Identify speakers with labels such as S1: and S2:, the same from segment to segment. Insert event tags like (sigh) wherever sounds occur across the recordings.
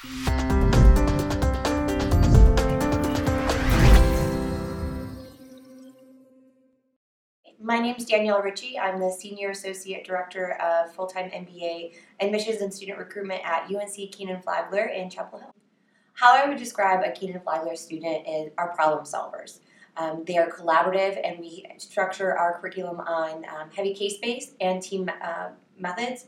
S1: My name is Danielle Ritchie. I'm the Senior Associate Director of Full Time MBA Admissions and Student Recruitment at UNC Kenan Flagler in Chapel Hill. How I would describe a Kenan Flagler student is our problem solvers. Um, they are collaborative and we structure our curriculum on um, heavy case based and team uh, methods.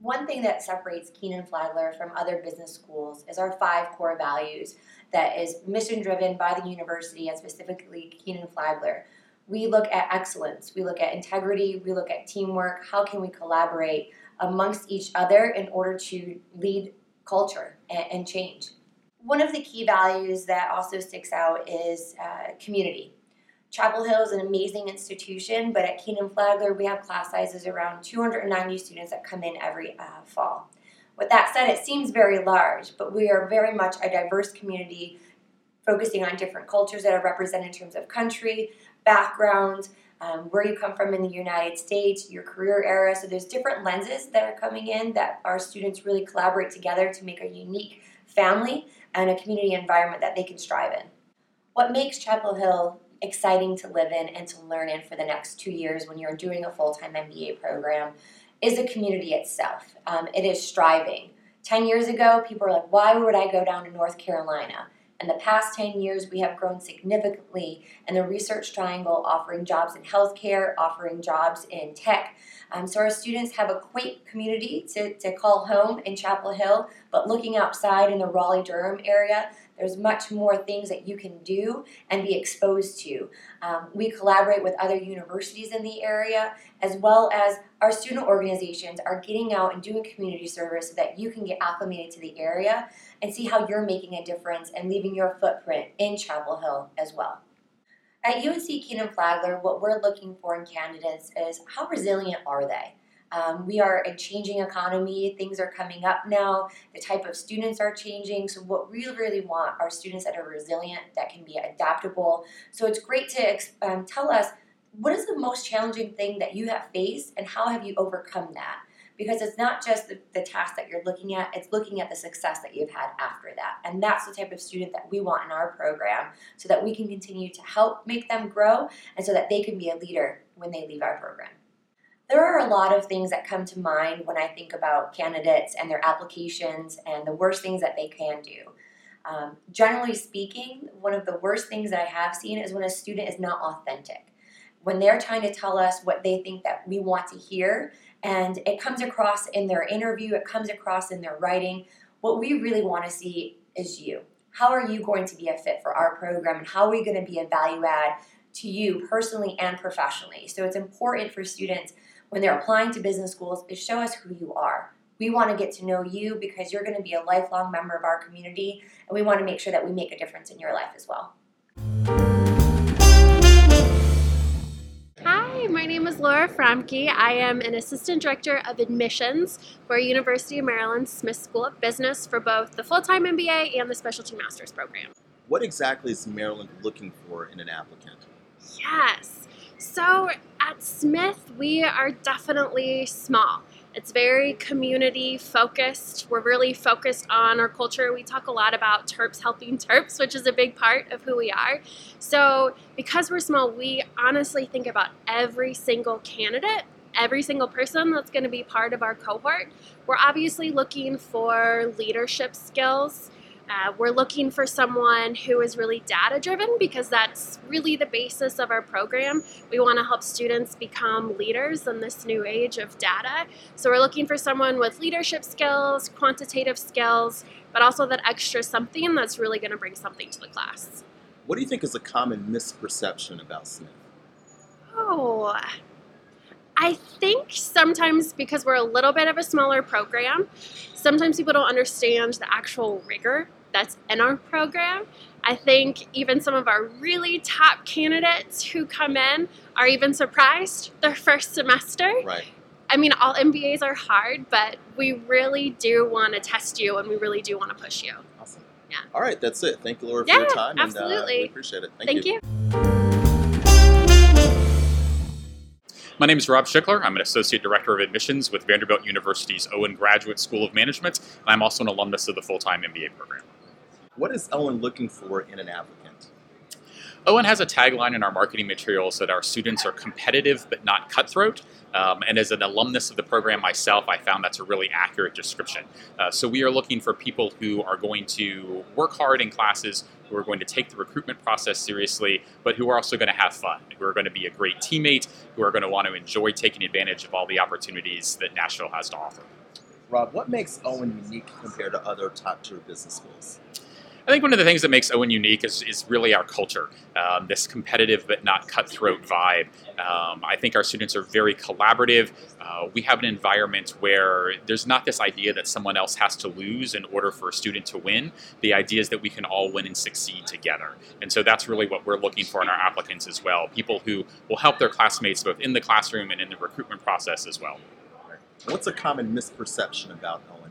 S1: One thing that separates Kenan Flagler from other business schools is our five core values that is mission driven by the university and specifically Kenan Flagler. We look at excellence, we look at integrity, we look at teamwork. How can we collaborate amongst each other in order to lead culture and, and change? One of the key values that also sticks out is uh, community. Chapel Hill is an amazing institution, but at Kenan Flagler, we have class sizes around 290 students that come in every uh, fall. With that said, it seems very large, but we are very much a diverse community focusing on different cultures that are represented in terms of country, background, um, where you come from in the United States, your career era. So there's different lenses that are coming in that our students really collaborate together to make a unique family and a community environment that they can strive in. What makes Chapel Hill exciting to live in and to learn in for the next two years when you're doing a full time MBA program is the community itself. Um, it is striving. 10 years ago, people were like, why would I go down to North Carolina? In the past 10 years, we have grown significantly in the research triangle, offering jobs in healthcare, offering jobs in tech. Um, so our students have a quaint community to, to call home in Chapel Hill, but looking outside in the Raleigh Durham area, there's much more things that you can do and be exposed to. Um, we collaborate with other universities in the area, as well as our student organizations are getting out and doing community service so that you can get acclimated to the area and see how you're making a difference and leaving your footprint in Chapel Hill as well. At UNC Kenan Flagler, what we're looking for in candidates is how resilient are they? Um, we are a changing economy. Things are coming up now. The type of students are changing. So, what we really want are students that are resilient, that can be adaptable. So, it's great to um, tell us what is the most challenging thing that you have faced and how have you overcome that? Because it's not just the, the task that you're looking at, it's looking at the success that you've had after that. And that's the type of student that we want in our program so that we can continue to help make them grow and so that they can be a leader when they leave our program. There are a lot of things that come to mind when I think about candidates and their applications and the worst things that they can do. Um, generally speaking, one of the worst things that I have seen is when a student is not authentic. When they're trying to tell us what they think that we want to hear, and it comes across in their interview, it comes across in their writing. What we really want to see is you. How are you going to be a fit for our program, and how are we going to be a value add to you personally and professionally? So it's important for students when they're applying to business schools is show us who you are. We want to get to know you because you're going to be a lifelong member of our community, and we want to make sure that we make a difference in your life as well.
S2: Hi, my name is Laura Framke. I am an Assistant Director of Admissions for University of Maryland Smith School of Business for both the full-time MBA and the Specialty Master's program.
S3: What exactly is Maryland looking for in an applicant?
S2: Yes. So Smith, we are definitely small. It's very community focused. We're really focused on our culture. We talk a lot about Terps helping Terps, which is a big part of who we are. So, because we're small, we honestly think about every single candidate, every single person that's going to be part of our cohort. We're obviously looking for leadership skills uh, we're looking for someone who is really data driven because that's really the basis of our program. We want to help students become leaders in this new age of data. So we're looking for someone with leadership skills, quantitative skills, but also that extra something that's really going to bring something to the class.
S3: What do you think is a common misperception about Smith?
S2: Oh, I think sometimes because we're a little bit of a smaller program, sometimes people don't understand the actual rigor that's in our program. I think even some of our really top candidates who come in are even surprised their first semester.
S3: Right.
S2: I mean, all MBAs are hard, but we really do want to test you and we really do want to push you.
S3: Awesome.
S2: Yeah.
S3: All right, that's it. Thank you, Laura,
S2: yeah,
S3: for your time.
S2: Absolutely.
S3: And, uh, we appreciate it. Thank,
S2: Thank you.
S3: you.
S4: My name is Rob Schickler. I'm an Associate Director of Admissions with Vanderbilt University's Owen Graduate School of Management, and I'm also an alumnus of the full-time MBA program.
S3: What is Owen looking for in an applicant?
S4: Owen has a tagline in our marketing materials that our students are competitive but not cutthroat. Um, and as an alumnus of the program myself, I found that's a really accurate description. Uh, so we are looking for people who are going to work hard in classes, who are going to take the recruitment process seriously, but who are also going to have fun, who are going to be a great teammate, who are going to want to enjoy taking advantage of all the opportunities that Nashville has to offer.
S3: Rob, what makes Owen unique compared to other top tier business schools?
S4: I think one of the things that makes Owen unique is, is really our culture, um, this competitive but not cutthroat vibe. Um, I think our students are very collaborative. Uh, we have an environment where there's not this idea that someone else has to lose in order for a student to win. The idea is that we can all win and succeed together. And so that's really what we're looking for in our applicants as well people who will help their classmates both in the classroom and in the recruitment process as well.
S3: What's a common misperception about Owen?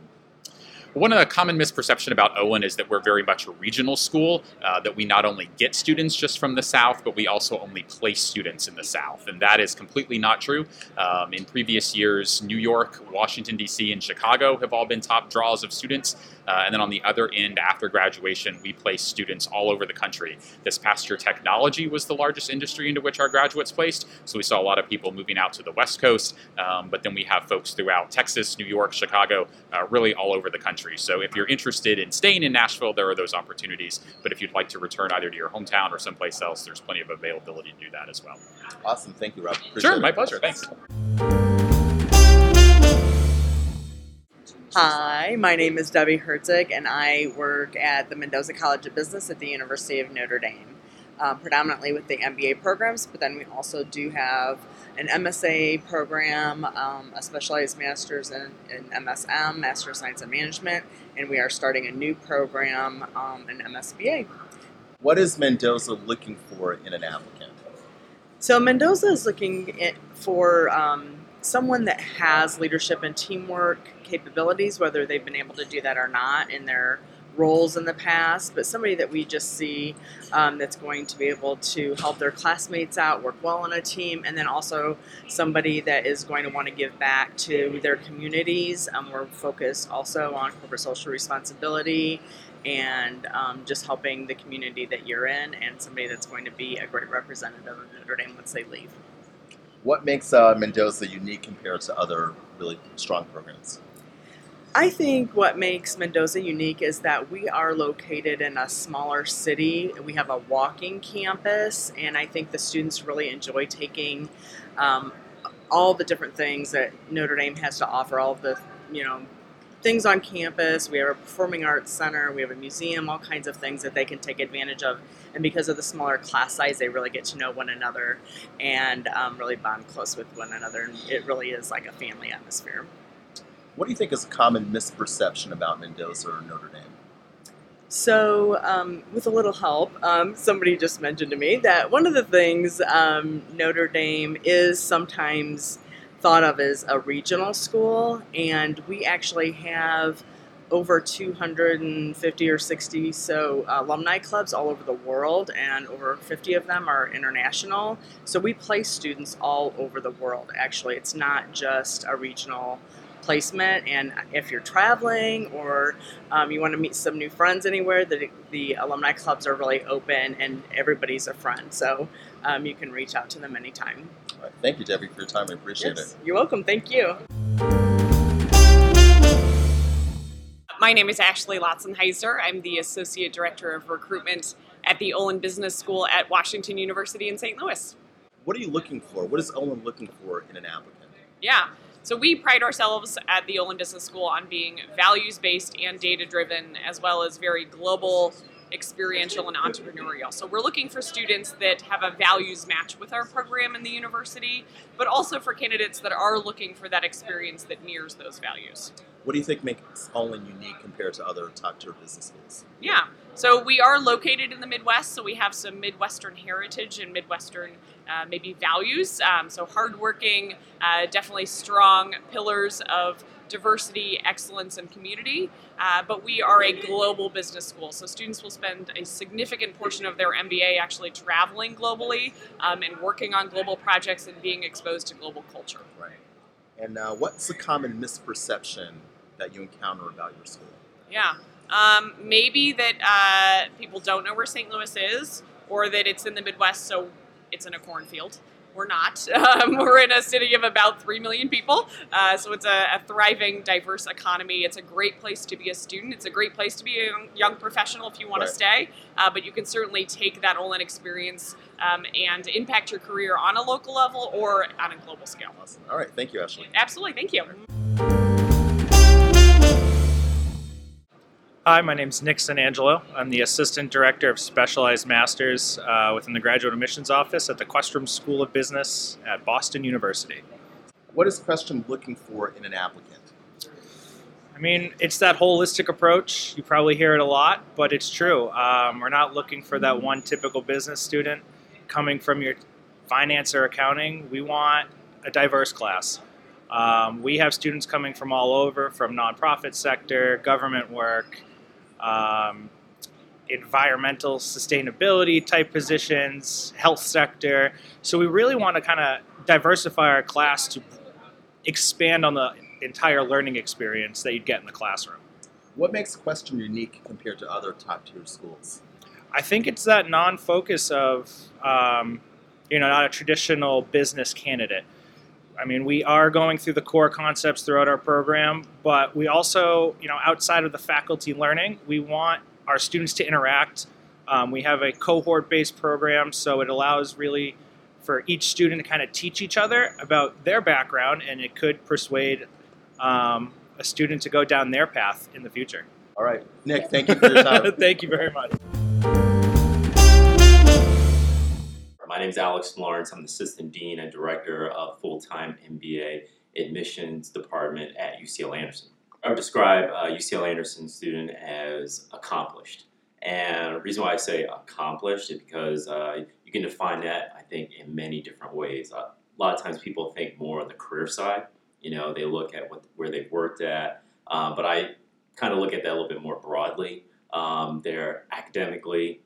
S4: One of the common misperception about Owen is that we're very much a regional school, uh, that we not only get students just from the South, but we also only place students in the South. And that is completely not true. Um, in previous years, New York, Washington, D.C., and Chicago have all been top draws of students. Uh, and then on the other end, after graduation, we place students all over the country. This past year, technology was the largest industry into which our graduates placed. So we saw a lot of people moving out to the West Coast. Um, but then we have folks throughout Texas, New York, Chicago, uh, really all over the country. So if you're interested in staying in Nashville, there are those opportunities. But if you'd like to return either to your hometown or someplace else, there's plenty of availability to do that as well.
S3: Awesome. Thank you, Rob. Appreciate
S4: sure,
S3: it.
S4: my pleasure. Thanks.
S5: Hi, my name is Debbie Herzig, and I work at the Mendoza College of Business at the University of Notre Dame, um, predominantly with the MBA programs, but then we also do have an MSA program, um, a specialized master's in, in, MSM, Master of Science in Management, and we are starting a new program, um, an MSBA.
S3: What is Mendoza looking for in an applicant?
S5: So, Mendoza is looking for um, someone that has leadership and teamwork capabilities, whether they've been able to do that or not in their roles in the past, but somebody that we just see um, that's going to be able to help their classmates out, work well on a team, and then also somebody that is going to want to give back to their communities. Um, we're focused also on corporate social responsibility and um, just helping the community that you're in, and somebody that's going to be a great representative of Notre Dame once they leave.
S3: What makes uh, Mendoza unique compared to other really strong programs?
S5: I think what makes Mendoza unique is that we are located in a smaller city. We have a walking campus, and I think the students really enjoy taking um, all the different things that Notre Dame has to offer. All the you know things on campus. We have a performing arts center. We have a museum. All kinds of things that they can take advantage of. And because of the smaller class size, they really get to know one another and um, really bond close with one another. And it really is like a family atmosphere.
S3: What do you think is a common misperception about Mendoza or Notre Dame?
S5: So, um, with a little help, um, somebody just mentioned to me that one of the things um, Notre Dame is sometimes thought of as a regional school, and we actually have over 250 or 60 so uh, alumni clubs all over the world, and over 50 of them are international. So we place students all over the world. Actually, it's not just a regional placement. And if you're traveling or um, you want to meet some new friends anywhere, the, the alumni clubs are really open and everybody's a friend. So um, you can reach out to them anytime.
S3: Right. Thank you, Debbie, for your time. I appreciate
S5: yes,
S3: it.
S5: You're welcome. Thank you.
S6: My name is Ashley Lotzenheiser. I'm the Associate Director of Recruitment at the Olin Business School at Washington University in St. Louis.
S3: What are you looking for? What is Olin looking for in an applicant?
S6: Yeah, so we pride ourselves at the Olin Business School on being values based and data driven, as well as very global, experiential, and entrepreneurial. So we're looking for students that have a values match with our program in the university, but also for candidates that are looking for that experience that mirrors those values.
S3: What do you think makes Olin unique compared to other top tier business schools?
S6: Yeah. So we are located in the Midwest, so we have some Midwestern heritage and Midwestern uh, maybe values. Um, so hardworking, uh, definitely strong pillars of diversity, excellence, and community. Uh, but we are a global business school, so students will spend a significant portion of their MBA actually traveling globally um, and working on global projects and being exposed to global culture.
S3: Right. And uh, what's the common misperception that you encounter about your school?
S6: Yeah. Um, maybe that uh, people don't know where St. Louis is, or that it's in the Midwest, so it's in a cornfield. We're not. (laughs) Um, we're in a city of about 3 million people, uh, so it's a, a, thriving, diverse economy. It's a great place to be a student. It's a great place to be a young, young professional if you want
S3: Right.
S6: to stay, uh, but you can certainly take that Olin experience um, and impact your career on a local level or on a global scale.
S3: Awesome. All right. Thank you, Ashley.
S6: Absolutely. Thank you.
S7: Hi, my name is Nick Sanangelo. I'm the Assistant Director of Specialized Masters uh, within the Graduate Admissions Office at the Questrom School of Business at Boston University.
S3: What is Questrom looking for in an applicant?
S7: I mean, it's that holistic approach. You probably hear it a lot, but it's true. Um, we're not looking for that one typical business student coming from your finance or accounting. We want a diverse class. Um, we have students coming from all over, from nonprofit sector, government work, um, environmental sustainability type positions, health sector. So we really want to kind of diversify our class to expand on the entire learning experience that you'd get in the classroom.
S3: What makes Questrom unique compared to other top tier schools?
S7: I think it's that non-focus of, um, you know, not a traditional business candidate. I mean, we are going through the core concepts throughout our program, but we also, you know, outside of the faculty learning, we want our students to interact. Um, we have a cohort-based program, so it allows really for each student to kind of teach each other about their background, and it could persuade um, a student to go down their path in the future.
S3: All right. Nick, thank you for (laughs) your time.
S7: Thank you very much.
S8: My name is Alex Lawrence. I'm the Assistant Dean and Director of Full-Time MBA Admissions Department at UCLA Anderson. I would describe a UCLA Anderson student as accomplished. And the reason why I say accomplished is because uh, you can define that, I think, in many different ways. Uh, a lot of times people think more on the career side. You know, they look at what where they've worked at. Um, but I kind of look at that a little bit more broadly. Um, they're academically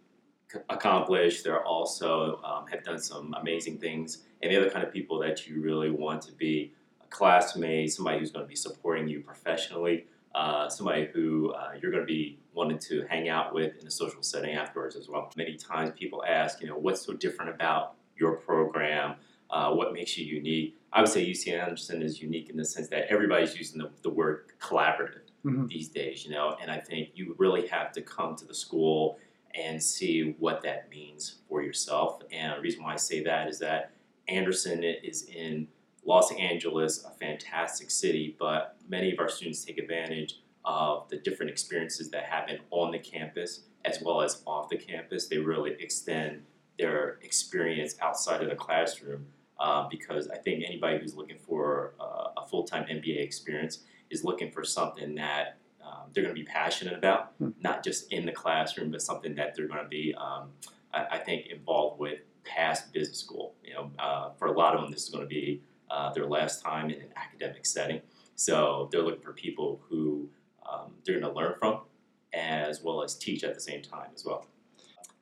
S8: accomplished. They're also um, have done some amazing things, and the other kind of people that you really want to be a classmate, somebody who's going to be supporting you professionally, uh, somebody who uh, you're going to be wanting to hang out with in a social setting afterwards as well. Many times people ask, you know, what's so different about your program? Uh, what makes you unique? I would say UC Anderson is unique in the sense that everybody's using the, the word collaborative
S9: Mhm.
S8: these days, you know, and I think you really have to come to the school and see what that means for yourself. And the reason why I say that is that Anderson is in Los Angeles, a fantastic city, but many of our students take advantage of the different experiences that happen on the campus as well as off the campus. They really extend their experience outside of the classroom uh, because I think anybody who's looking for uh, a full time MBA experience is looking for something that they're going to be passionate about,
S9: Hmm.
S8: not just in the classroom, but something that they're going to be, um, I, I think, involved with past business school. You know, uh, for a lot of them, this is going to be uh, their last time in an academic setting. So they're looking for people who um, they're going to learn from, as well as teach at the same time as well.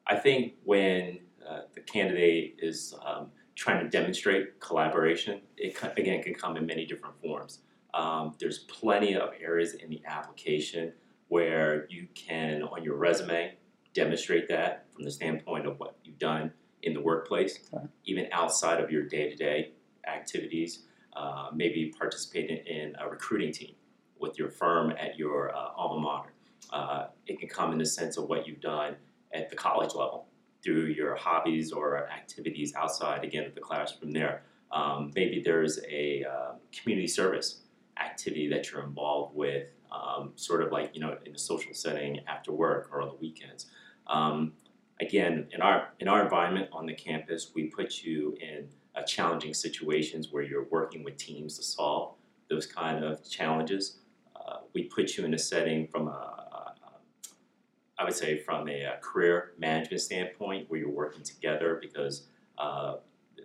S8: I think when uh, the candidate is um, trying to demonstrate collaboration, it again can come in many different forms. Um, there's plenty of areas in the application where you can, on your resume, demonstrate that from the standpoint of what you've done in the workplace,
S9: Okay.
S8: even outside of your day-to-day activities. Uh, maybe participating in a recruiting team with your firm at your uh, alma mater. Uh, it can come in the sense of what you've done at the college level through your hobbies or activities outside, again, of the classroom there. Um, maybe there's a uh, community service activity that you're involved with, um, sort of like, you know, in a social setting after work or on the weekends. Um, again, in our, in our environment on the campus, we put you in uh, challenging situations where you're working with teams to solve those kind of challenges. Uh, we put you in a setting from a, a, a I would say from a, a, career management standpoint where you're working together because uh,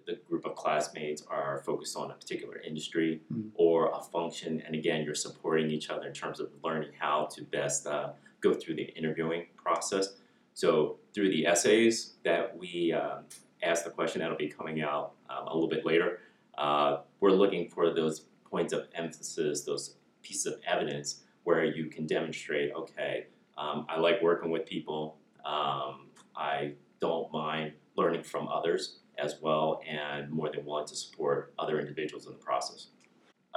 S8: the, group of classmates are focused on a particular industry
S3: Mhm.
S8: or a function, and again, you're supporting each other in terms of learning how to best uh, go through the interviewing process. So through the essays that we um, ask the question that'll be coming out um, a little bit later, uh, we're looking for those points of emphasis, those pieces of evidence where you can demonstrate, okay, um, I like working with people. Um, I don't mind learning from others as well, and more than willing to support other individuals in the process.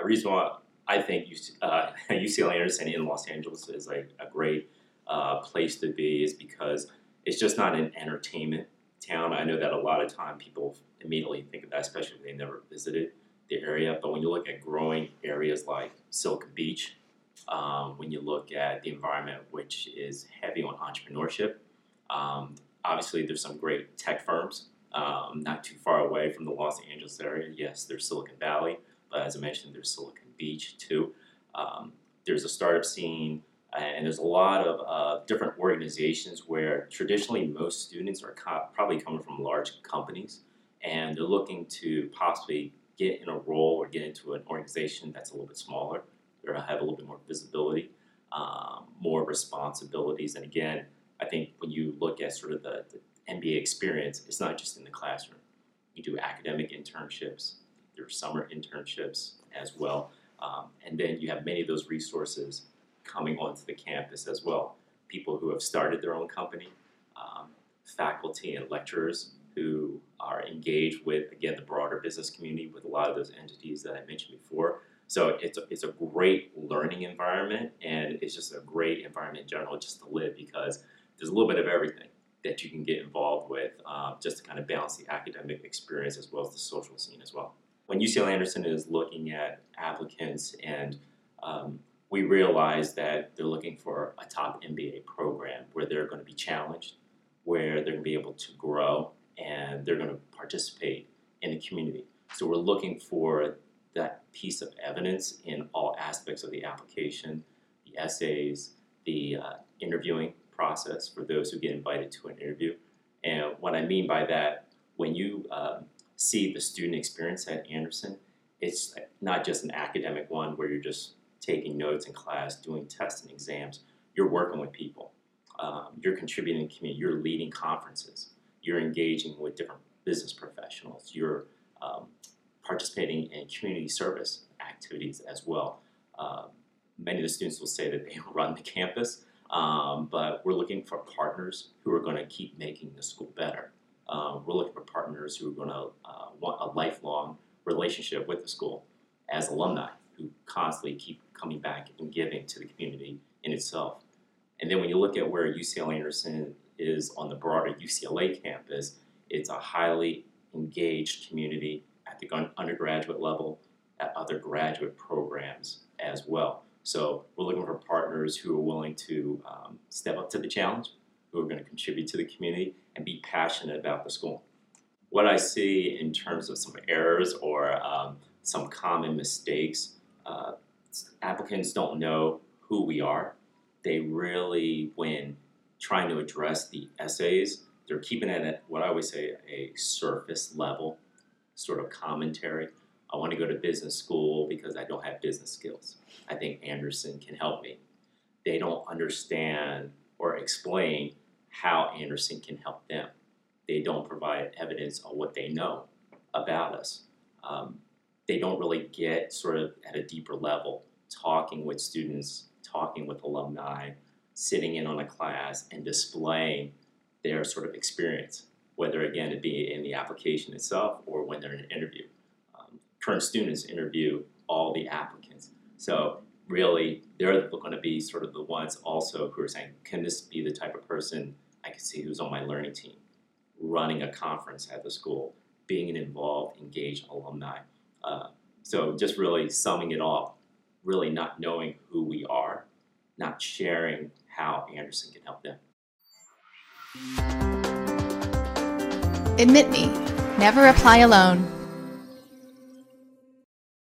S8: A reason why I think UC, uh, (laughs) UCLA Anderson in Los Angeles is a, great uh, place to be is because it's just not an entertainment town. I know that a lot of time people immediately think of that, especially if they never visited the area. But when you look at growing areas like Silicon Beach, um, when you look at the environment, which is heavy on entrepreneurship, um, obviously there's some great tech firms um, not too far away from the Los Angeles area. Yes, there's Silicon Valley, but as I mentioned, there's Silicon Beach too. Um, there's a startup scene, and there's a lot of uh, different organizations where traditionally most students are co- probably coming from large companies, and they're looking to possibly get in a role or get into an organization that's a little bit smaller, or have a little bit more visibility, um, more responsibilities, and again, I think when you look at sort of the, the MBA experience, it's not just in the classroom. You do academic internships, there are summer internships as well, um, and then you have many of those resources coming onto the campus as well. People who have started their own company, um, faculty and lecturers who are engaged with, again, the broader business community with a lot of those entities that I mentioned before. So it's a, it's a great learning environment, and it's just a great environment in general just to live because there's a little bit of everything that you can get involved with um, just to kind of balance the academic experience as well as the social scene as well. When UCLA Anderson is looking at applicants and um, we realize that they're looking for a top MBA program where they're going to be challenged, where they're going to be able to grow, and they're going to participate in the community. So we're looking for that piece of evidence in all aspects of the application, the essays, the uh, interviewing process for those who get invited to an interview. And what I mean by that, when you um, see the student experience at Anderson, it's not just an academic one where you're just taking notes in class, doing tests and exams. You're working with people. Um, you're contributing to community. You're leading conferences. You're engaging with different business professionals. You're um, participating in community service activities as well. Um, many of the students will say that they (laughs) run the campus, um, but we're looking for partners who are going to keep making the school better. Um, we're looking for partners who are going to uh, want a lifelong relationship with the school as alumni who constantly keep coming back and giving to the community in itself. And then when you look at where UCLA Anderson is on the broader UCLA campus, it's a highly engaged community at the undergraduate level, at other graduate programs as well. So we're looking for partners who are willing to um, step up to the challenge, who are going to contribute to the community, and be passionate about the school. What I see in terms of some errors or um, some common mistakes, uh, applicants don't know who we are. They really, when trying to address the essays, they're keeping it at what I always say a surface level sort of commentary. I want to go to business school because I don't have business skills. I think Anderson can help me. They don't understand or explain how Anderson can help them. They don't provide evidence on what they know about us. Um, they don't really get sort of at a deeper level talking with students, talking with alumni, sitting in on a class and displaying their sort of experience, whether again it be in the application itself or when they're in an interview. Current students interview all the applicants. So really, they're going to be sort of the ones also who are saying, can this be the type of person I can see who's on my learning team, running a conference at the school, being an involved, engaged alumni. Uh, so just really summing it all, really not knowing who we are, not sharing how Anderson can help them.
S9: Admit me, never apply alone.